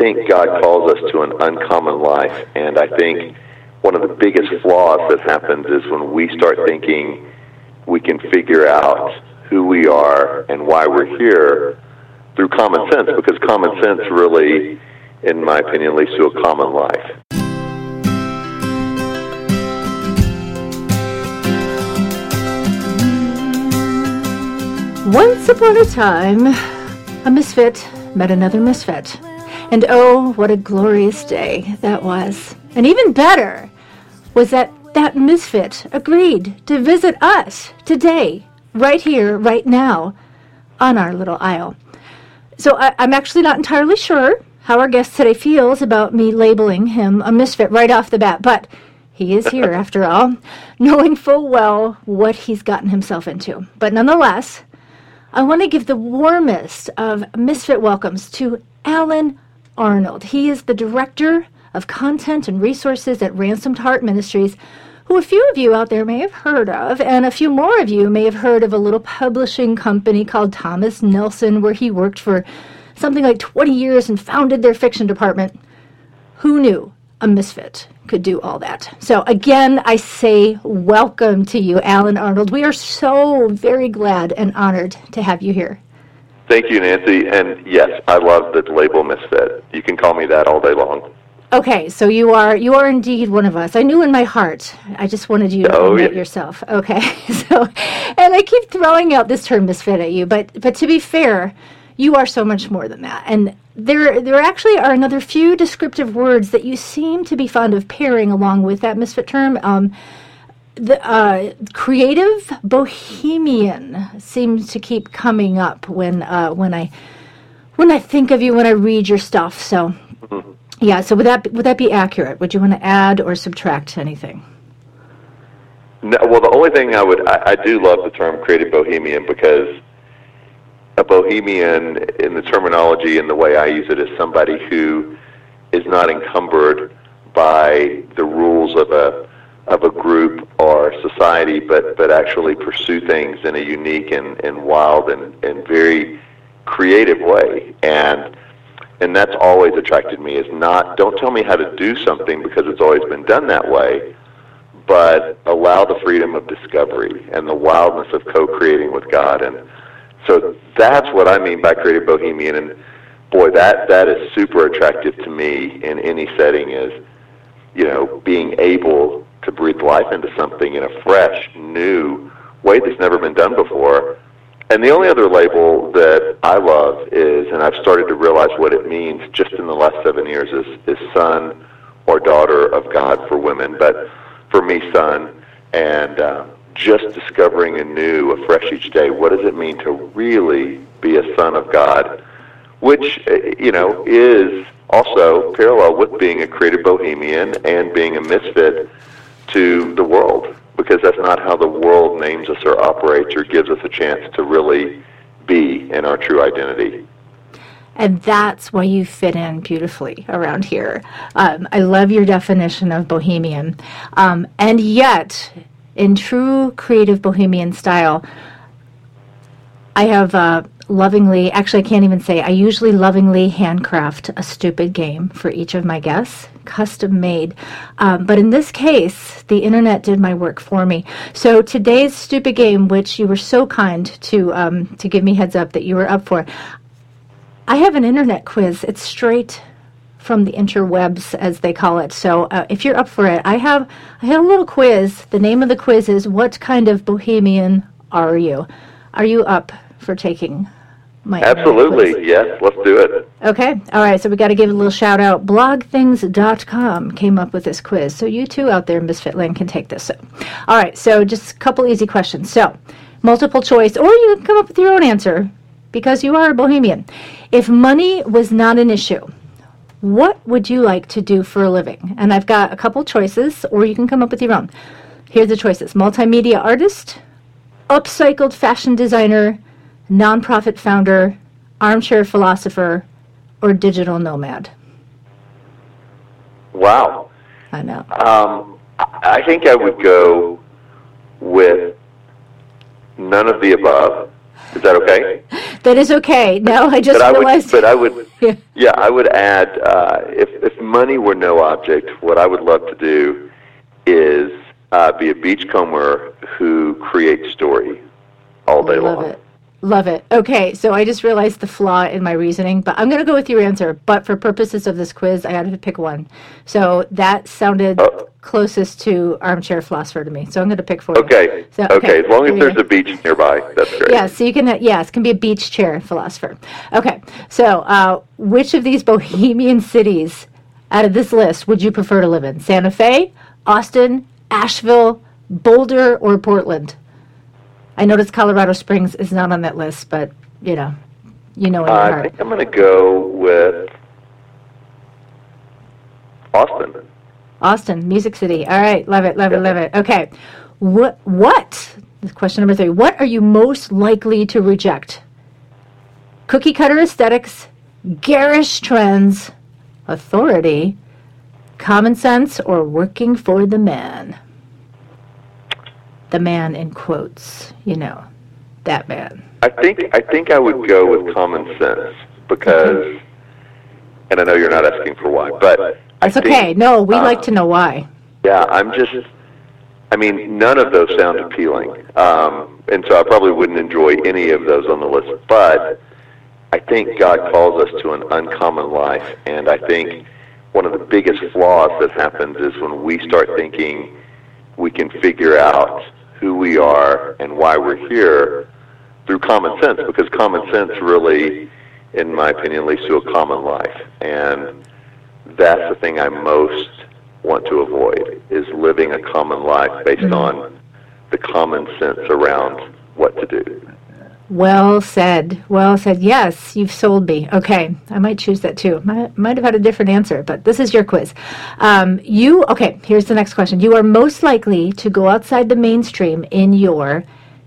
think God calls us to an uncommon life, and I think one of the biggest flaws that happens is when we start thinking we can figure out who we are and why we're here through common sense, because common sense really, in my opinion, leads to a common life. Once upon a time, a misfit met another misfit. And oh, what a glorious day that was. And even better was that that misfit agreed to visit us today, right here, right now, on our little isle. So I, am actually not entirely sure how our guest today feels about me labeling him a misfit right off the bat, but he is here after all, knowing full well what he's gotten himself into. But nonetheless, I want to give the warmest of misfit welcomes to Allen Arnold. He is the director of content and resources at Ransomed Heart Ministries, who a few of you out there may have heard of, and a few more of you may have heard of a little publishing company called Thomas Nelson, where he worked for something like 20 years and founded their fiction department. Who knew a misfit could do all that. So, again, I say welcome to you, Allen Arnold. We are so very glad and honored to have you here. Thank you, Nancy. And yes, I love the label misfit. You can call me that all day long. Okay, so you are you are indeed one of us. I knew in my heart. I just wanted you to oh, admit yeah. yourself. Okay, so and I keep throwing out this term misfit at you, but but to be fair, you are so much more than that. And there, there actually are another few descriptive words that you seem to be fond of pairing along with that misfit term. Um, the uh, creative bohemian seems to keep coming up when uh, when I when I think of you when I read your stuff. So, mm-hmm. yeah. So would that would that be accurate? Would you want to add or subtract anything? No, well, the only thing I would I, I do love the term creative bohemian because a bohemian in the terminology and the way I use it is somebody who is not encumbered by the rules of a of a group or society, but but actually pursue things in a unique and, and wild and, and very creative way. And and that's always attracted me is not don't tell me how to do something because it's always been done that way, but allow the freedom of discovery and the wildness of co-creating with God and so that's what I mean by creative bohemian. And boy, that that is super attractive to me in any setting. Is you know being able to breathe life into something in a fresh, new way that's never been done before. And the only other label that I love is, and I've started to realize what it means just in the last seven years, is, is son or daughter of God for women. But for me, son. And uh, just discovering anew, afresh each day, what does it mean to really be a son of God? Which, eh, you know, is also parallel with being a creative bohemian and being a misfit to the world, because that's not how the world names us or operates or gives us a chance to really be in our true identity. And that's why you fit in beautifully around here. Um, I love your definition of bohemian. Um, and yet, in true creative bohemian style, I have uh, lovingly, actually, I can't even say, I usually lovingly handcraft a stupid game for each of my guests, custom made. Um, but in this case, the internet did my work for me. So today's stupid game, which you were so kind to um, to give me heads up that you were up for, I have an internet quiz. It's straight from the interwebs, as they call it. So uh, if you're up for it, I have I have a little quiz. The name of the quiz is "What kind of bohemian are you?" Are you up for taking my Absolutely, yes. Let's do it. Okay, all right. So we got to give a little shout out. Blogthings.com came up with this quiz, so you too out there in Misfitland can take this. So, all right. So just a couple easy questions. So multiple choice, or you can come up with your own answer because you are a bohemian. If money was not an issue, what would you like to do for a living? And I've got a couple choices, or you can come up with your own. Here's the choices multimedia artist, upcycled fashion designer, nonprofit founder, armchair philosopher, or digital nomad. Wow. I know. Um, I think I would go with none of the above. Is that okay? that is okay. No, I just but I realized. would, but I would, yeah. yeah, I would add uh, if if money were no object, what I would love to do is uh, be a beachcomber who creates story all day Love long. it. Love it. Okay, so I just realized the flaw in my reasoning, but I'm going to go with your answer. But for purposes of this quiz, I had to pick one. So that sounded Oh. closest to armchair philosopher to me. So I'm going to pick for you. Okay. So, okay. As long as there's a beach nearby, that's great. Yeah, so you can, uh, yes, it can be a beach chair philosopher. Okay, so uh, which of these bohemian cities out of this list would you prefer to live in? Santa Fe, Austin, Asheville, Boulder, or Portland? I noticed Colorado Springs is not on that list, but you know, you know in your Uh, I heart. think I'm going to go with Austin. Austin, Music City. All right, love it, love it, love it. Okay, what? What? Question number three. What are you most likely to reject? Cookie cutter aesthetics, garish trends, authority, common sense, or working for the man? The man in quotes. You know, that man. I think I think I would go with common sense because, and I know you're not asking for why, but It's okay. think, No, we uh, like to know why. Yeah, I'm just. I mean, none of those sound appealing, um, and so I probably wouldn't enjoy any of those on the list. But I think God calls us to an uncommon life, and I think one of the biggest flaws that happens is when we start thinking we can figure out who we are and why we're here through common sense, because common sense really, in my opinion, leads to a common life, and that's the thing I most want to avoid is living a common life based on the common sense around what to do. Well said. Well said. Yes, you've sold me. Okay, I might choose that too. Might, might have had a different answer, but this is your quiz. Um, you okay? Here's the next question. You are most likely to go outside the mainstream in your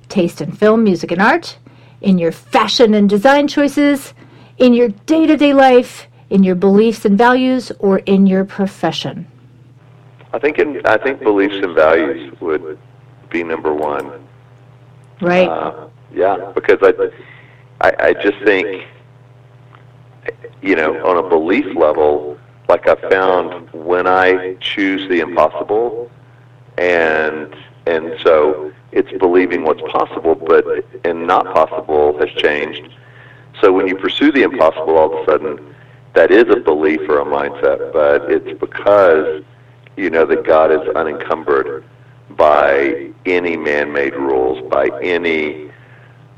taste in film, music, and art, in your fashion and design choices, in your day-to-day life, in your beliefs and values, or in your profession. I think in, I think beliefs and values would be number one. Right. Uh, yeah, because I, I I just think you know on a belief level, like I found when I choose the impossible, and and so it's believing what's possible, but and not possible has changed. So when you pursue the impossible, all of a sudden, that is a belief or a mindset, but it's because you know that God is unencumbered by any man-made rules, by any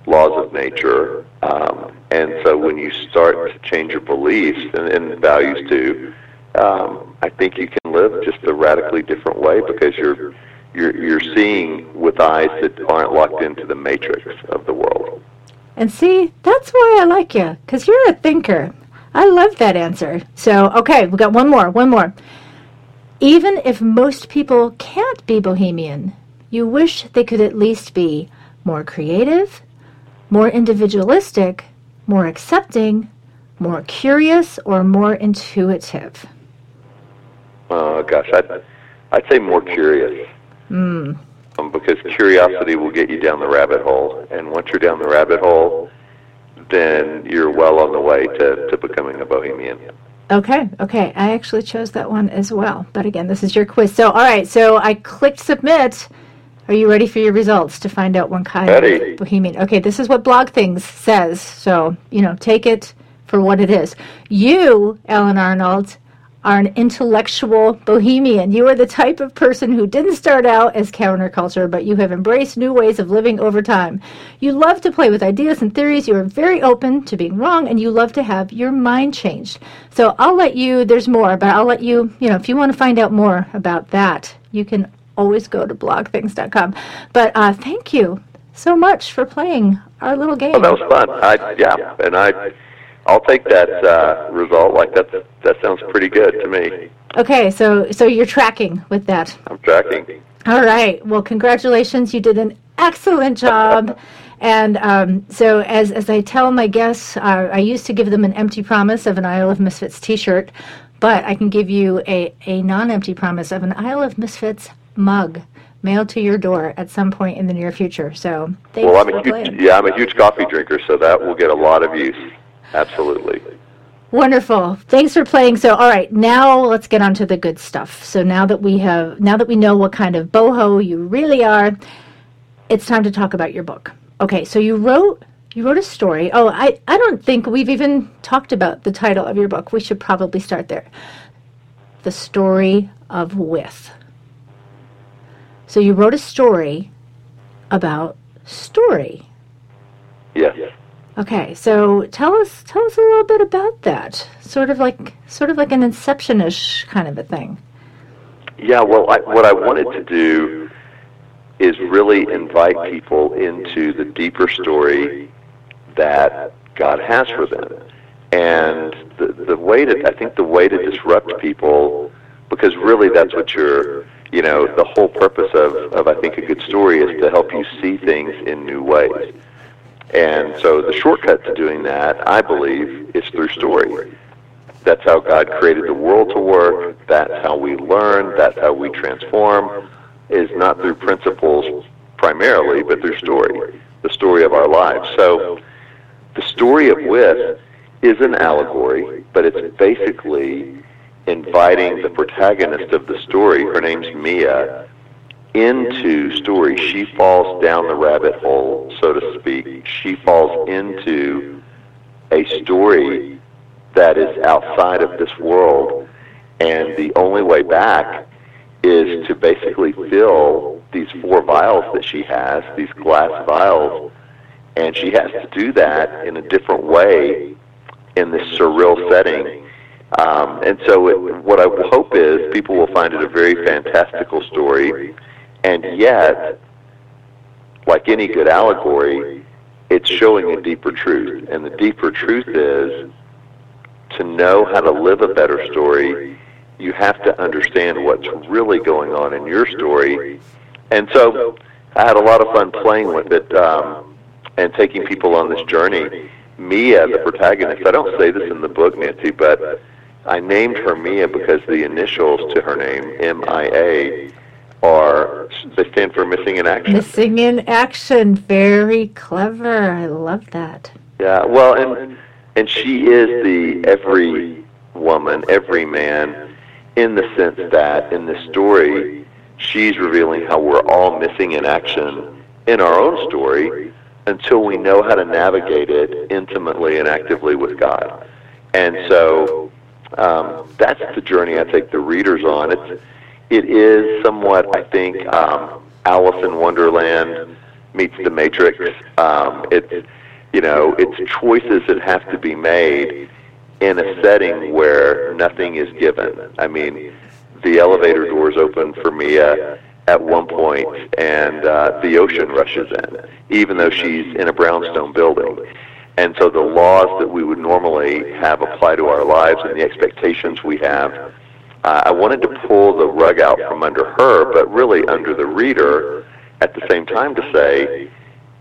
laws of nature. Um, and so when you start to change your beliefs and, and values too, um, I think you can live just a radically different way because you're you're you're seeing with eyes that aren't locked into the matrix of the world. And see, that's why I like you, because you're a thinker. I love that answer. So, okay, we got one more, one more. Even if most people can't be bohemian, you wish they could at least be more creative, more individualistic, more accepting, more curious, or more intuitive. Oh gosh, I'd I'd say more curious. Mm. Um, because curiosity will get you down the rabbit hole, and once you're down the rabbit hole, then you're well on the way to, to becoming a bohemian. Okay, okay. I actually chose that one as well. But again, this is your quiz. So, all right, so I clicked submit. Are you ready for your results to find out what kind Ready. of bohemian? Okay, this is what Blog Things says. So, you know, take it for what it is. You, Allen Arnold, are an intellectual bohemian. You are the type of person who didn't start out as counterculture, but you have embraced new ways of living over time. You love to play with ideas and theories. You are very open to being wrong, and you love to have your mind changed. So I'll let you, there's more, but I'll let you, you know, if you want to find out more about that, you can always go to blogthings.com. But uh, thank you so much for playing our little game. Oh, that was fun. I yeah, and I I'll take that uh, result. Like that that sounds pretty good to me. Okay, so so you're tracking with that. I'm tracking. All right. Well, congratulations. You did an excellent job. And um, so, as, as I tell my guests, uh, I used to give them an empty promise of an Isle of Misfits t shirt, but I can give you a, a non empty promise of an Isle of Misfits mug mailed to your door at some point in the near future. So thanks well, I'm a huge, yeah, I'm a huge coffee drinker, so that will get a lot of use. Absolutely. Wonderful. Thanks for playing. So, all right, now let's get on to the good stuff. So now that we have, now that we know what kind of boho you really are, it's time to talk about your book. Okay, so you wrote you wrote a story. Oh, I I don't think we've even talked about the title of your book. We should probably start there. The story of with. So you wrote a story about story. Yes. Okay, so tell us tell us a little bit about that. Sort of like sort of like an inceptionish kind of a thing. Yeah, well, I, what I wanted to do is really invite people into the deeper story that God has for them. And the, the way to, I think the way to disrupt people, because really that's what you're, you know, the whole purpose of, of I think, a good story is to help you see things in new ways. And so the shortcut to doing that, I believe, is through story. That's how God created the world to work. That's how we learn. That's how we transform. Is not through principles primarily, but through story, the story of our lives. So the story of with is an allegory, but it's basically inviting the protagonist of the story, her name's Mia, into story. She falls down the rabbit hole, so to speak. She falls into a story that is outside of this world, and the only way back is to basically fill these four vials that she has, these glass vials, and she has to do that in a different way in this surreal setting. Um, and so, it, what I hope is people will find it a very fantastical story, and yet, like any good allegory, it's showing a deeper truth. And the deeper truth is to know how to live a better story, you have to understand what's really going on in your story. And so, I had a lot of fun playing with it. Um, and taking people on this journey. Mia, the protagonist, I don't say this in the book, Nancy, but I named her Mia because the initials to her name, M-I-A, are they stand for missing in action. Missing in action, very clever. I love that. Yeah, well, and and she is the every woman, every man, in the sense that in this story, she's revealing how we're all missing in action in our own story until we know how to navigate it intimately and actively with God. And so um, that's the journey I take the readers on. It's it is somewhat, I think, um, Alice in Wonderland meets the Matrix. Um, it's you know, it's choices that have to be made in a setting where nothing is given. I mean, the elevator doors open for Mia at one point, and uh, the ocean rushes in, even though she's in a brownstone building. And so the laws that we would normally have apply to our lives and the expectations we have, uh, I wanted to pull the rug out from under her, but really under the reader at the same time to say,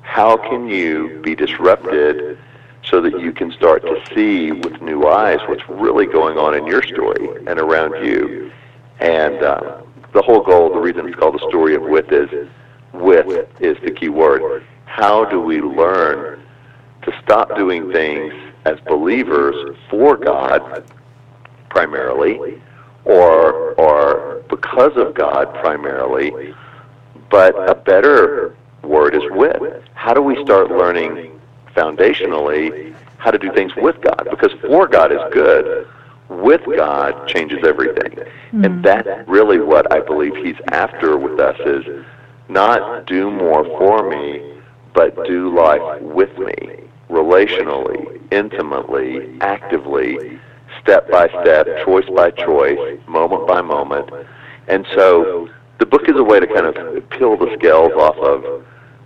how can you be disrupted so that you can start to see with new eyes what's really going on in your story and around you? And uh, the whole goal, the reason it's called the story of with is with is the key word. How do we learn to stop doing things as believers for God primarily or or because of God primarily, but a better word is with. How do we start learning foundationally how to do things with God? Because for God is good, with God changes everything. Mm-hmm. And that's really what I believe he's after with us is not do more for me, but do life with me, relationally, intimately, actively, step by step, choice by choice, moment by moment. And so the book is a way to kind of peel the scales off of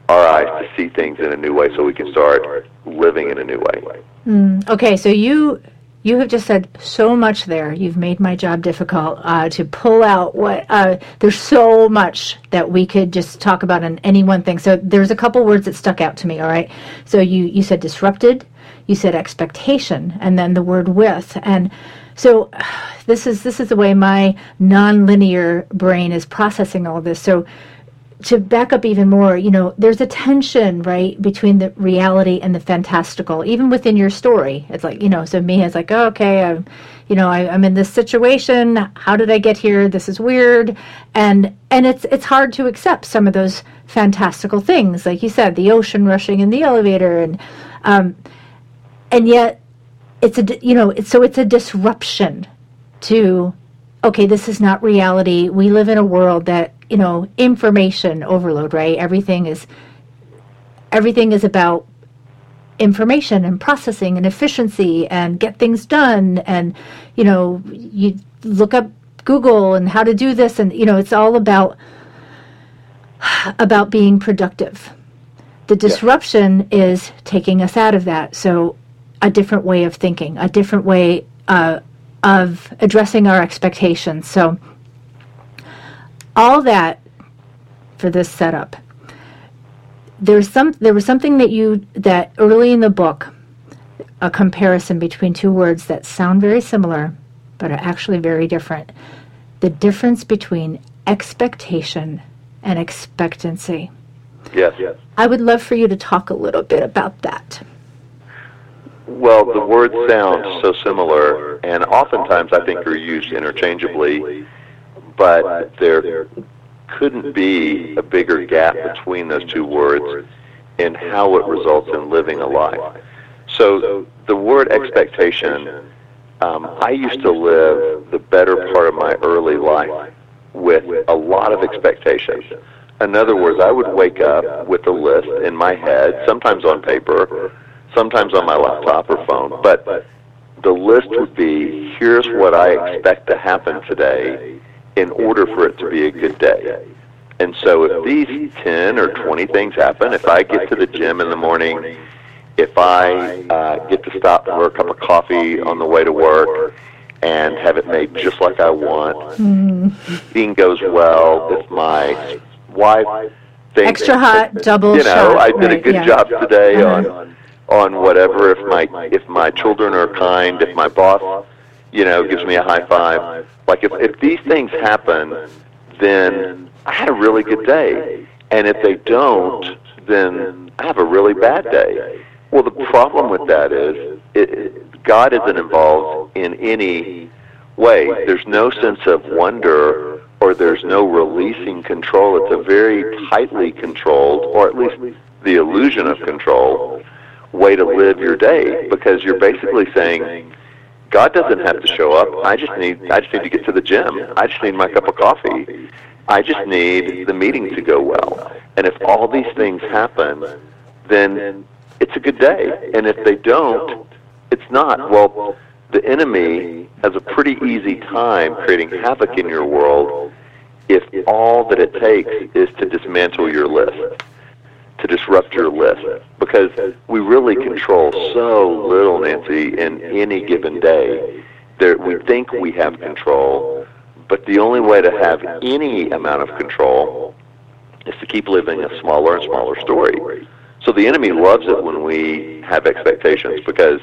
our eyes to see things in a new way so we can start living in a new way. Mm, okay, so you you have just said so much there. You've made my job difficult uh, to pull out what. Uh, there's so much that we could just talk about in any one thing. So there's a couple words that stuck out to me. All right. So you you said disrupted, you said expectation, and then the word with. And so this is this is the way my nonlinear brain is processing all this. So to back up even more, you know, there's a tension, right, between the reality and the fantastical, even within your story. It's like, you know, so me, it's like, oh, okay, I'm, you know, I, I'm in this situation. How did I get here? This is weird, and and it's it's hard to accept some of those fantastical things, like you said, the ocean rushing in the elevator, and um, and yet it's a you know, it's, so it's a disruption to okay, this is not reality. We live in a world that, you know, information overload, right? Everything is everything is about information and processing and efficiency and get things done and you know, you look up Google and how to do this and you know, it's all about about being productive. The disruption yeah. is taking us out of that. So a different way of thinking, a different way uh, of addressing our expectations. So, all that for this setup. There's some there was something that you that early in the book a comparison between two words that sound very similar but are actually very different. The difference between expectation and expectancy. Yes, yes. I would love for you to talk a little bit about that. Well, the words sound so similar, and oftentimes I think are used interchangeably, but there couldn't be a bigger gap between those two words in how it results in living a life. So the word expectation, um, I used to live the better part of my early life with a lot of expectations. In other words, I would wake up with a list in my head, sometimes on paper, sometimes on my laptop or phone, but the list would be here's what I expect to happen today in order for it to be a good day. And so if these 10 or 20 things happen, if I get to the gym in the morning, if I uh, get to stop for a cup of coffee on the way to work and have it made just like I want, mm. eating goes well, if my wife thinks extra hot, double you know, shot, I did right, a good yeah. job today uh-huh. on on whatever. If my if my children are kind, if my boss, you know, gives me a high five. Like if if these things happen, then I had a really good day. And if they don't, then I have a really bad day. Well, the problem with that is it, God isn't involved in any way. There's no sense of wonder or there's no releasing control. It's a very tightly controlled, or at least the illusion of control, way to live your day because you're basically saying, God doesn't have to show up. I just need I just need to get to the gym. I just need my cup of coffee. I just need the meeting to go well. And if all these things happen, then it's a good day. And if they don't, it's not. Well, the enemy has a pretty easy time creating havoc in your world if all that it takes is to dismantle your list to disrupt your list because we really control so little, Nancy, in any given day. There, we think we have control, but the only way to have any amount of control is to keep living a smaller and smaller story. So the enemy loves it when we have expectations because,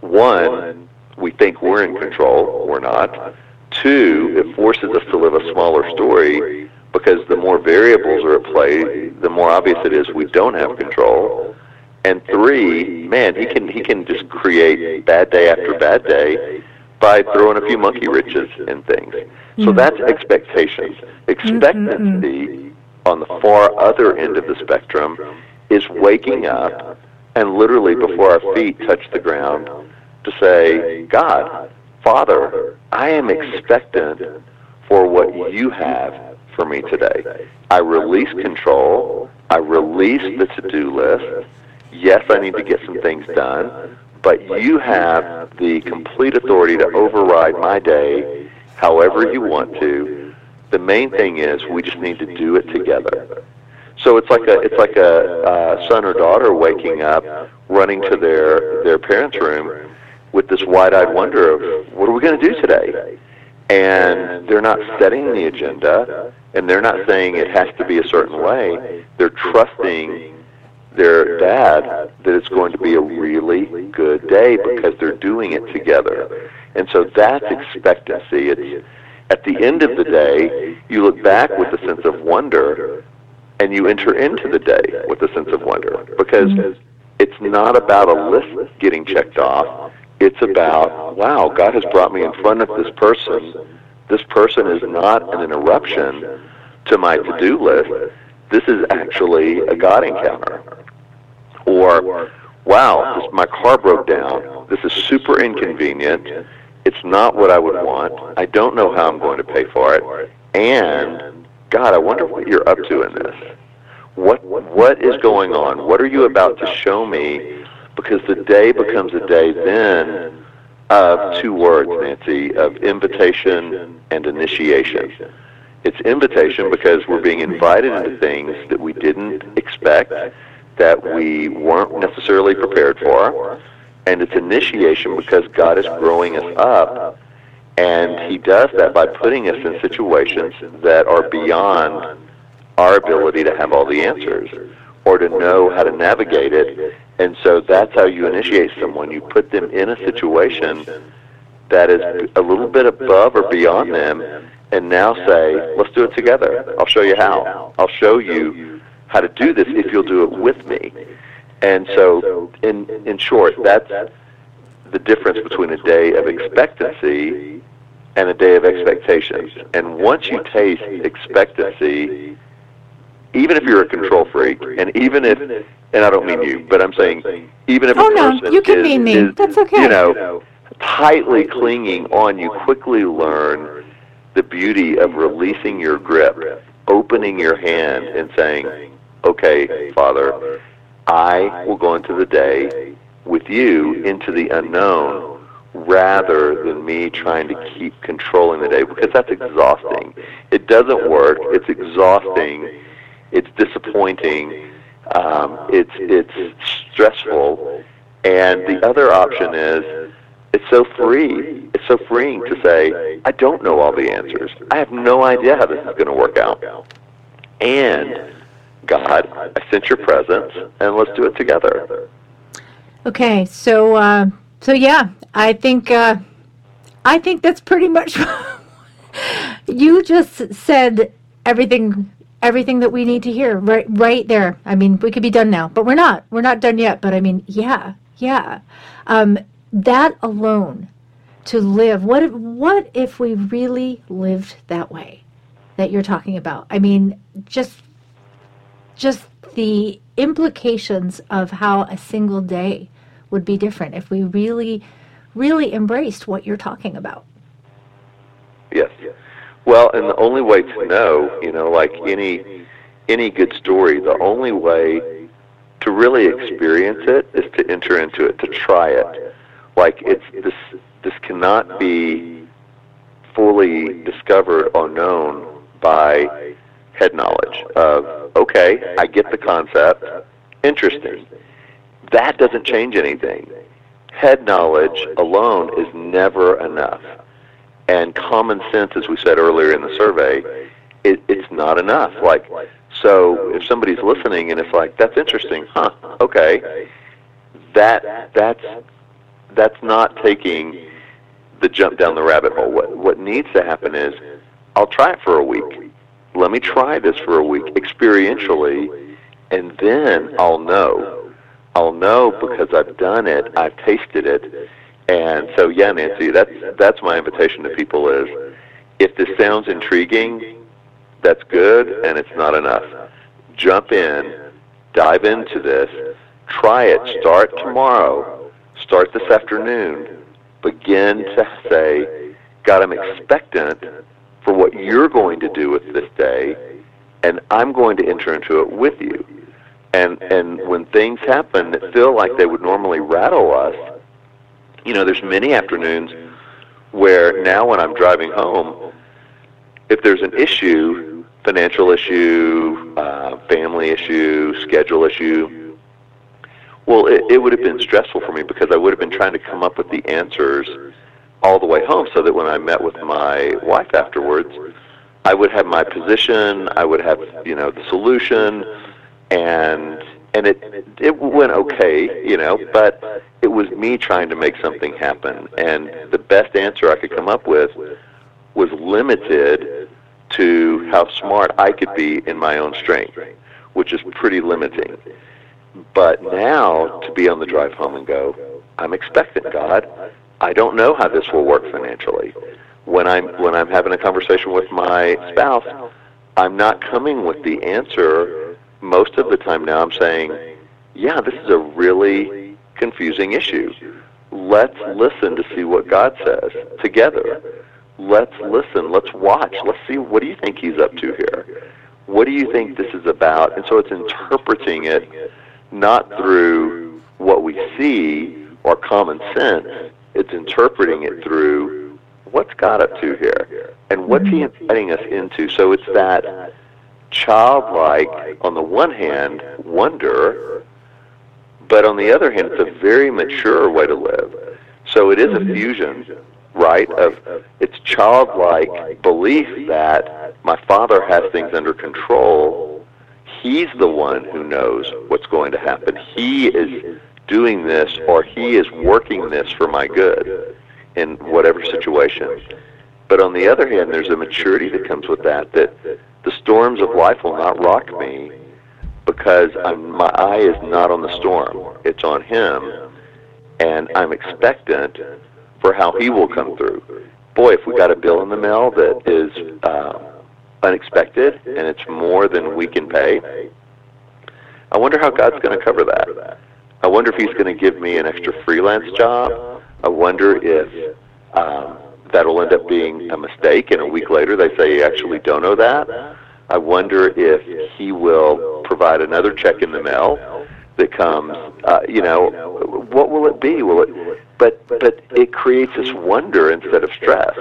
one, we think we're in control, we're not. Two, it forces us to live a smaller story because the more variables are at play, the more obvious it is we don't have control. And three, man, he can he can just create bad day after bad day by throwing a few monkey wrenches in things. So mm-hmm. that's expectations. Expectancy mm-hmm. on the far other end of the spectrum is waking up and literally before our feet touch the ground to say, God, Father, I am expectant for what you have for me today. I release control. I release the to-do list. Yes, I need to get some things done, but you have the complete authority to override my day however you want to. The main thing is we just need to do it together. So it's like a it's like a uh, son or daughter waking up, running to their their parents' room with this wide-eyed wonder of what are we going to do today? And they're not setting the agenda and they're not saying it has to be a certain way. They're trusting their dad that it's going to be a really good day because they're doing it together. And so that's expectancy. It's at the end of the day, you look back with a sense of wonder and you enter into the day with a sense of wonder because it's not about a list getting checked off. It's about, wow, God has brought me in front of this person. This person is not an interruption to my to-do list. This is actually a God encounter. Or, wow, this, my car broke down. This is super inconvenient. It's not what I would want. I don't know how I'm going to pay for it. And God, I wonder what you're up to in this. What what is going on? What are you about to show me? Because the day becomes a day then of two words, Nancy, of invitation and initiation. It's invitation because we're being invited into things that we didn't expect, that we weren't necessarily prepared for, and it's initiation because God is growing us up and he does that by putting us in situations that are beyond our ability to have all the answers or to know how to navigate it. And so that's how you initiate someone. You put them in a situation that is a little bit above or beyond them and now say, let's do it together. I'll show you how. I'll show you how to do this if you'll do it with me. And so, in, in short, that's the difference between a day of expectancy and a day of expectations. And once you taste expectancy, even if you're a control freak, and even if, and I don't mean you, but I'm saying, even if oh, a person no, you can is, mean me. is, That's okay. you know, tightly clinging on, you quickly learn the beauty of releasing your grip, opening your hand, and saying, "Okay, Father, I will go into the day with you into the unknown." rather than me trying to keep controlling the day because that's exhausting. It doesn't work. It's exhausting. It's disappointing. Um, it's it's stressful. And the other option is it's so free. It's so freeing to say, I don't know all the answers. I have no idea how this is going to work out. And God, I sense your presence, and let's do it together. Okay, so uh, so yeah, I think uh, I think that's pretty much. you just said everything everything that we need to hear right right there. I mean, we could be done now, but we're not. We're not done yet. But I mean, yeah, yeah. Um, that alone, to live. What if, what if we really lived that way that you're talking about? I mean, just just the implications of how a single day would be different if we really, really embraced what you're talking about. Yes, yes. Well, and the only way to know, you know, like any any good story, the only way to really experience it is to enter into it, to try it. Like it's this this cannot be fully discovered or known by head knowledge of okay, I get the concept, interesting. That doesn't change anything. Head knowledge alone is never enough. And common sense, as we said earlier in the survey, it, it's not enough. Like, so if somebody's listening and it's like, that's interesting, huh? Okay, that that's that's not taking the jump down the rabbit hole. What what needs to happen is, I'll try it for a week. Let me try this for a week experientially, and then I'll know. I'll know because I've done it. I've tasted it. And so, yeah, Nancy, that's that's my invitation to people is, if this sounds intriguing, that's good, and it's not enough. Jump in, dive into this, try it. Start tomorrow. Start this afternoon. Begin to say, God, I'm expectant for what you're going to do with this day, and I'm going to enter into it with you. And and when things happen that feel like they would normally rattle us, you know, there's many afternoons where now when I'm driving home, if there's an issue, financial issue, uh, family issue, schedule issue, well, it, it would have been stressful for me because I would have been trying to come up with the answers all the way home so that when I met with my wife afterwards, I would have my position, I would have, you know, the solution, and and it it went okay, you know, but it was me trying to make something happen, and the best answer I could come up with was limited to how smart I could be in my own strength. which is pretty limiting. But now to be on the drive home and go, I'm expectant, God. I don't know how this will work financially. When I'm when I'm having a conversation with my spouse, I'm not coming with the answer. Most of the time now I'm saying, yeah, this is a really confusing issue. Let's listen to see what God says together. Let's listen. Let's watch. Let's see what do you think he's up to here? What do you think this is about? And so it's interpreting it not through what we see or common sense. It's interpreting it through what's God up to here and what's he inviting us into. So it's that childlike, on the one hand, wonder, but on the other hand, it's a very mature way to live. So it is a fusion, right, of it's childlike belief that my father has things under control. He's the one who knows what's going to happen. He is doing this or he is working this for my good in whatever situation. But on the other hand, there's a maturity that comes with that, that the storms of life will not rock me because I'm, my eye is not on the storm. It's on him. And I'm expectant for how he will come through. Boy, if we got a bill in the mail that is uh, unexpected and it's more than we can pay, I wonder how God's going to cover that. I wonder if He's going to give me an extra freelance job. I wonder if um, that'll end up being a mistake, and a week later they say you actually don't know that. I wonder if He will provide another check in the mail that comes. Uh, you know, what will it be? Will it? But but it creates this wonder instead of stress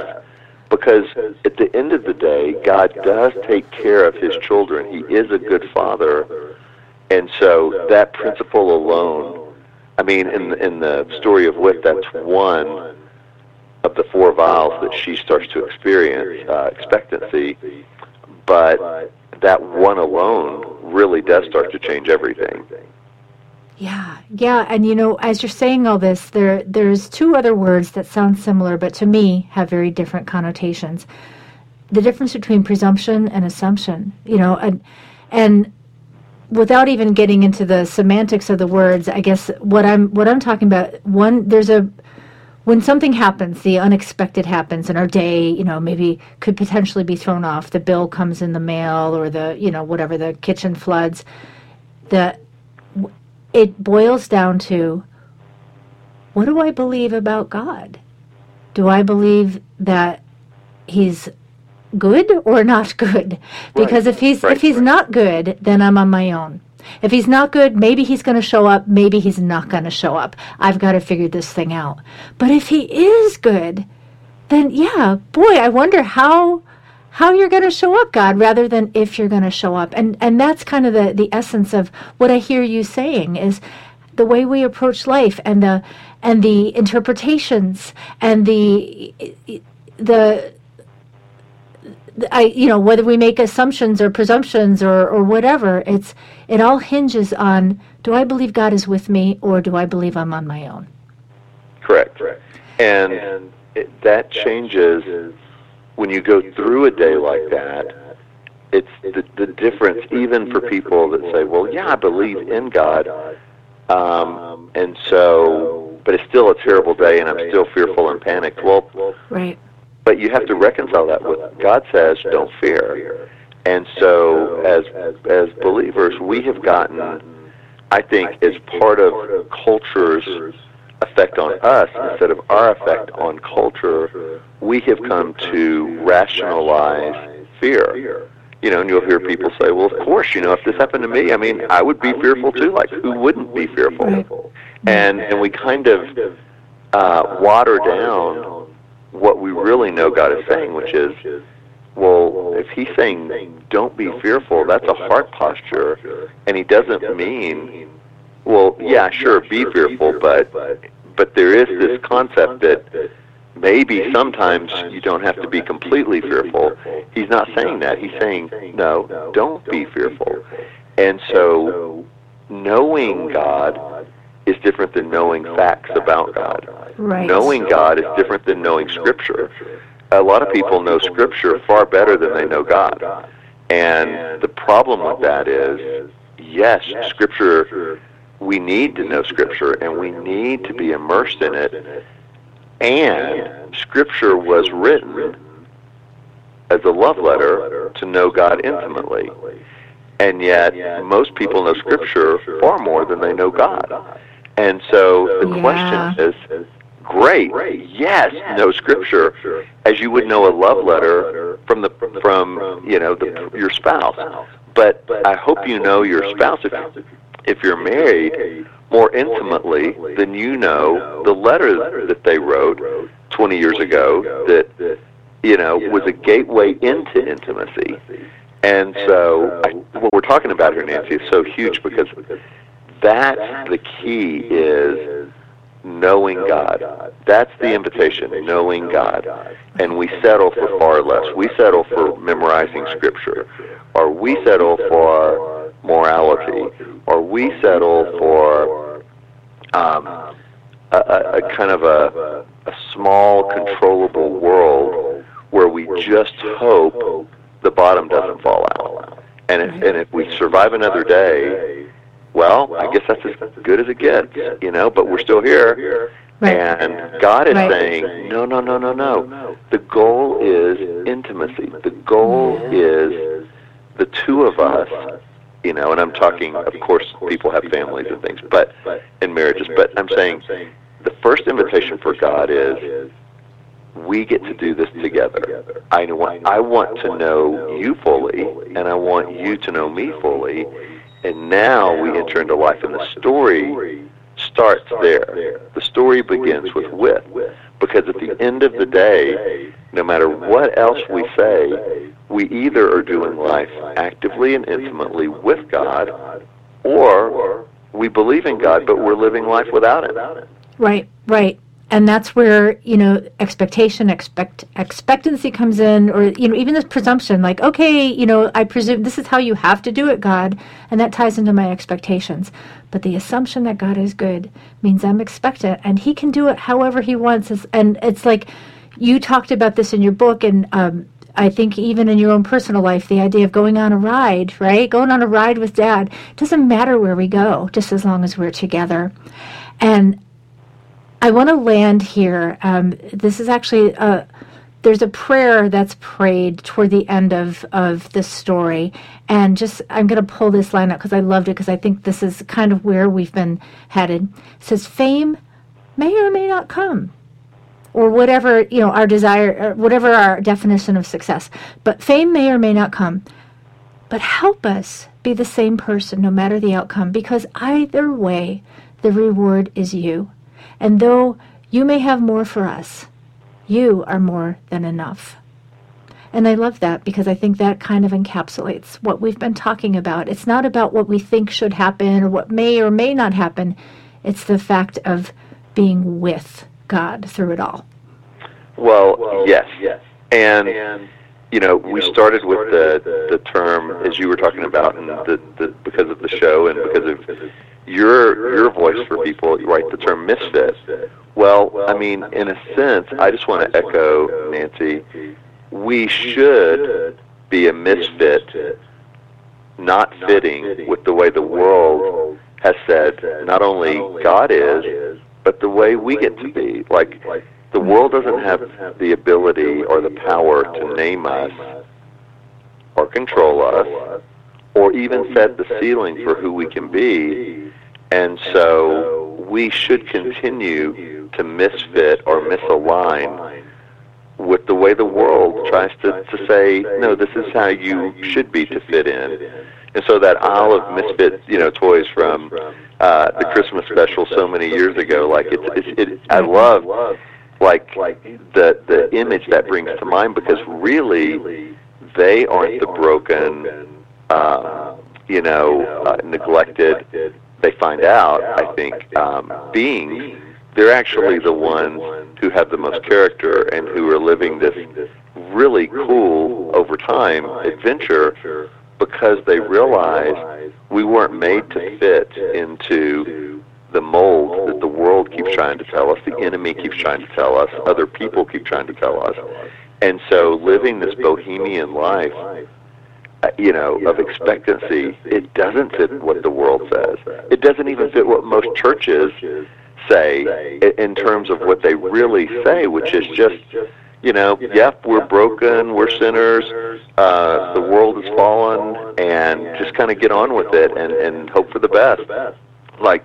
because at the end of the day, God does take care of His children. He is a good Father, and so that principle alone. I mean, in in the story of with, that's one of the four vials that she starts to experience uh, expectancy, but that one alone really does start to change everything. Yeah, yeah, and you know, as you're saying all this, there there's two other words that sound similar, but to me have very different connotations. The difference between presumption and assumption, you know, and and without even getting into the semantics of the words, I guess what I'm what I'm talking about. One, there's a when something happens, the unexpected happens, and our day, you know, maybe could potentially be thrown off. The bill comes in the mail, or the you know whatever the kitchen floods. The it boils down to what do I believe about God? Do I believe that he's good or not good? Because Right, if he's right, if he's right. not good, then I'm on my own. If he's not good, maybe he's going to show up, maybe he's not going to show up. I've got to figure this thing out. But if he is good, then yeah, boy, I wonder how how you're going to show up, God, rather than if you're going to show up. And and that's kind of the the essence of what I hear you saying is the way we approach life and the and the interpretations and the the I, you know, whether we make assumptions or presumptions or, or whatever, it's it all hinges on do I believe God is with me or do I believe I'm on my own? Correct. Correct. And and it, that changes when you go through a day like that. It's the, the difference, even for people that say, well, yeah, I believe in God. Um, and so, but it's still a terrible day and I'm still fearful and panicked. Well, Right. But you have to reconcile that with God says, don't fear. And so, as as believers, we have gotten, I think, as part of culture's effect on us instead of our effect on culture, we have come to rationalize fear. You know, and you'll hear people say, "Well, of course, you know, if this happened to me, I mean, I would be fearful too. Like, who wouldn't be fearful?" And and we kind of uh, water down what we really know God is saying, which is, well, if He's saying don't be fearful, that's a heart posture, and He doesn't mean, well, yeah, sure, be fearful, but but there is this concept that maybe sometimes you don't have to be completely fearful. He's not saying that. He's saying no, don't be fearful. And so, knowing God is different than knowing facts about God. Right. Knowing God is different than knowing Scripture. A lot of people know Scripture far better than they know God. And the problem with that is yes, Scripture, we need to know Scripture and we need to be immersed in it. And Scripture was written as a love letter to know God intimately. And yet, most people know Scripture far more than they know God. And so the Yeah. question is great, yes, know Scripture as you would know a love letter from the from you know the, your spouse. But I hope you know your spouse if if you're married more intimately than you know the letter that they wrote 20 years ago that you know was a gateway into intimacy. And so I, what we're talking about here, Nancy, is so huge because that's the key is knowing God. That's the invitation, knowing God. And we settle for far less. We settle for memorizing Scripture, or we settle for morality, or we settle for um, a, a, a kind of a, a small, controllable world where we just hope the bottom doesn't fall out. And if, and if we survive another day, well, I guess that's as good as it gets, you know, but we're still here. Right. And God is Right. saying, no, no, no, no, no. The goal is intimacy. The goal is the two of us, you know, and I'm talking, of course, people have families and things, but in marriages, but I'm saying the first invitation for God is we get to do this together. I want, I want to know you fully, and I want you to know me fully. And now we enter into life, and the story starts there. The story begins with with, because at the end of the day, no matter what else we say, we either are doing life actively and intimately with God, or we believe in God, but we're living life without Him. Right, right. And that's where, you know, expectation, expect expectancy comes in, or, you know, even this presumption, like, okay, you know, I presume this is how you have to do it, God, and that ties into my expectations. But the assumption that God is good means I'm expectant and He can do it however He wants. And it's like you talked about this in your book, and um, I think even in your own personal life, the idea of going on a ride, right? Going on a ride with dad. Doesn't matter where we go, just as long as we're together. And I want to land here. Um, this is actually a, there's a prayer that's prayed toward the end of of this story, and just I'm going to pull this line up because I loved it because I think this is kind of where we've been headed. It says, "Fame may or may not come." Or whatever you know, our desire, or whatever our definition of success. But fame may or may not come. But help us be the same person no matter the outcome, because either way, the reward is you. And though you may have more for us, you are more than enough. And I love that because I think that kind of encapsulates what we've been talking about. It's not about what we think should happen or what may or may not happen, it's the fact of being with God through it all. Well, yes. yes. And you know, we started with the the term as you were talking about, and the, the because of the show and because of your your voice for people, you write the term misfit. Well, I mean, in a sense, I just want to echo Nancy. We should be a misfit, not fitting with the way the world has said not only God is, but the way we get to be. Like the world doesn't have the ability or the power to name us or control us or even set the ceiling for who we can be. And so we should continue to misfit or misalign with the way the world tries to, to say, no, this is how you should be to fit in. And so that isle of misfit, you know, toys from uh, the Christmas special so many years ago, like it's, it's it, I love like the the image that brings to mind because really they aren't the broken, uh, you know, uh, neglected. They find out, I think, um, beings. They're actually the ones who have the most character and who are living this really cool over time adventure because they realize we weren't made to fit into the mold that the world keeps trying to tell us, the enemy keeps trying to tell us, other people keep trying to tell us. And so living this bohemian life you know, of expectancy, it doesn't fit what the world says. It doesn't even fit what most churches say in terms of what they really say, which is just, you know, yep, we're broken, we're sinners, uh, the world has fallen, and just kind of get on with it and, and hope for the best. Like,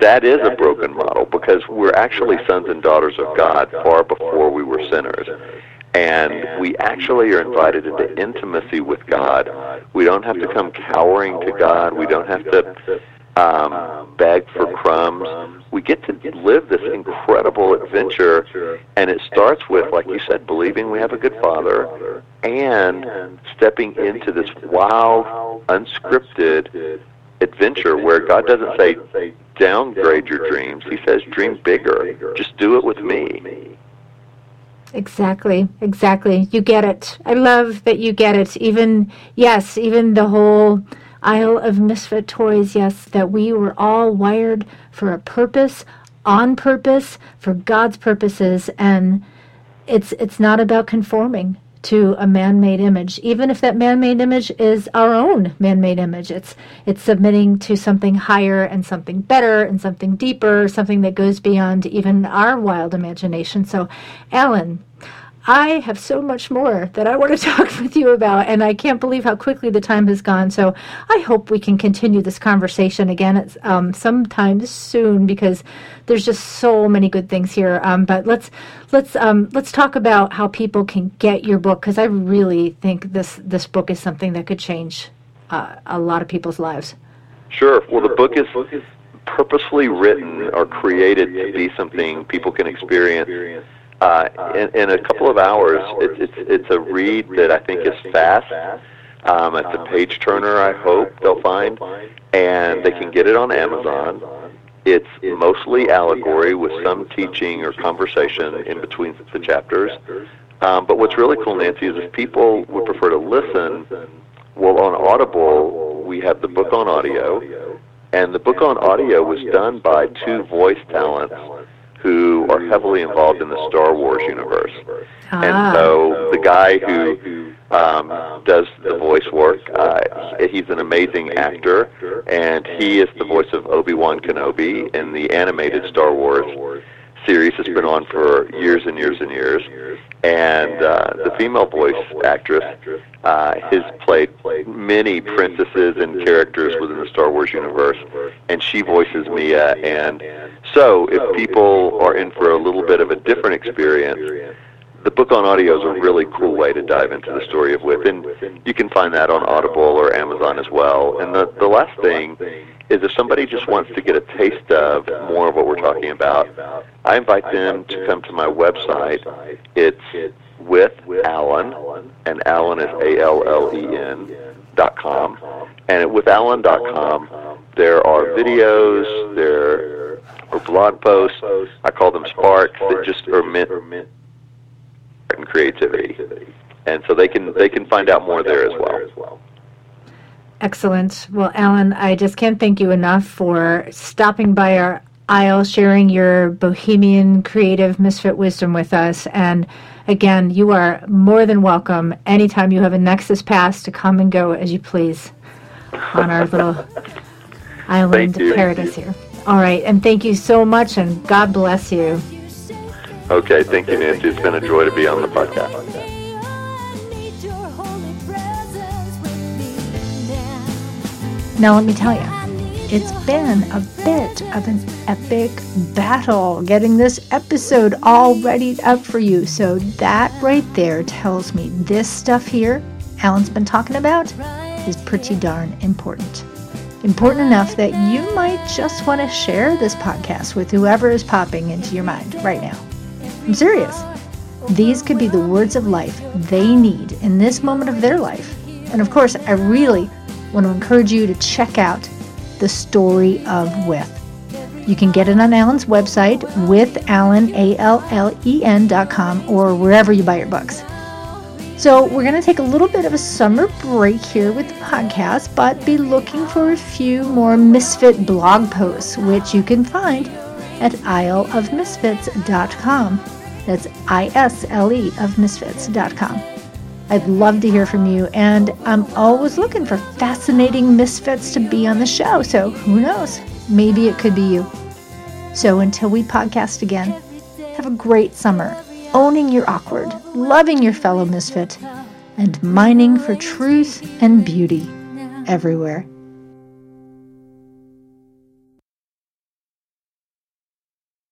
that is a broken model because we're actually sons and daughters of God far before we were sinners. And we actually are invited into intimacy with God. We don't have to come cowering to God. We don't have to um, beg for crumbs. We get to live this incredible adventure, and it starts with, like you said, believing we have a good Father and stepping into this wild, unscripted adventure where God doesn't say, downgrade your dreams. He says, dream bigger. Just do it with me. Exactly, exactly. You get it. I love that you get it. Even, yes, even the whole Isle of misfit toys, yes, that we were all wired for a purpose, on purpose, for God's purposes, and it's it's not about conforming to a man-made image even if that man-made image is our own man-made image. It's it's submitting to something higher and something better and something deeper something that goes beyond even our wild imagination. So Allen I have so much more that I want to talk with you about, and I can't believe how quickly the time has gone. So I hope we can continue this conversation again at, um, sometime soon because there's just so many good things here. Um, but let's let's um, let's talk about how people can get your book because I really think this this book is something that could change uh, a lot of people's lives. Sure. Well, the book is purposely written or created to be something people can experience uh, in, in a couple of hours. It's, it's, it's a read that I think is fast. Um, it's a page turner, I hope they'll find, and they can get it on Amazon. It's mostly allegory with some teaching or conversation in between the chapters. Um, but what's really cool, Nancy, is if people would prefer to listen, well, on Audible, we have the book on audio, and the book on audio was done by two voice talents who are heavily involved in the Star Wars universe. Ah. And so the guy who um, does the voice work, uh, he's an amazing actor, and he is the voice of Obi Wan Kenobi in the animated Star Wars series that's been on for years and years and years. And uh, the female voice actress uh, has played many princesses and characters within the Star Wars universe, and she voices Mia. And so, if people are in for a little bit of a different experience, the book on audio is a really cool way to dive into the story of Within. and you can find that on Audible or Amazon as well. And the, the last thing is if somebody just wants to get a taste of more of what we're talking about, I invite them to come to my website. It's with and Allen is A L L E N dot com. And with dot com, there are videos, there are blog posts. I call them sparks that just are meant and creativity. And so they can they can find out more there as well. Excellent. Well, Allen, I just can't thank you enough for stopping by our isle, sharing your bohemian creative misfit wisdom with us. And again, you are more than welcome anytime you have a Nexus pass to come and go as you please on our little island paradise here. All right. And thank you so much, and God bless you. Okay. Thank you, Nancy. It's been a joy to be on the podcast. Now, let me tell you, it's been a bit of an epic battle getting this episode all readied up for you. So, that right there tells me this stuff here Allen's been talking about is pretty darn important. Important enough that you might just want to share this podcast with whoever is popping into your mind right now. I'm serious. These could be the words of life they need in this moment of their life. And of course, I really want to encourage you to check out The Story of With. You can get it on Allen's website, with Allen, dot com, or wherever you buy your books. So we're going to take a little bit of a summer break here with the podcast, but be looking for a few more Misfit blog posts, which you can find at isleofmisfits.com. That's I-S-L-E of misfits.com. I'd love to hear from you, and I'm always looking for fascinating misfits to be on the show. So who knows? Maybe it could be you. So until we podcast again, have a great summer, owning your awkward, loving your fellow misfit, and mining for truth and beauty everywhere.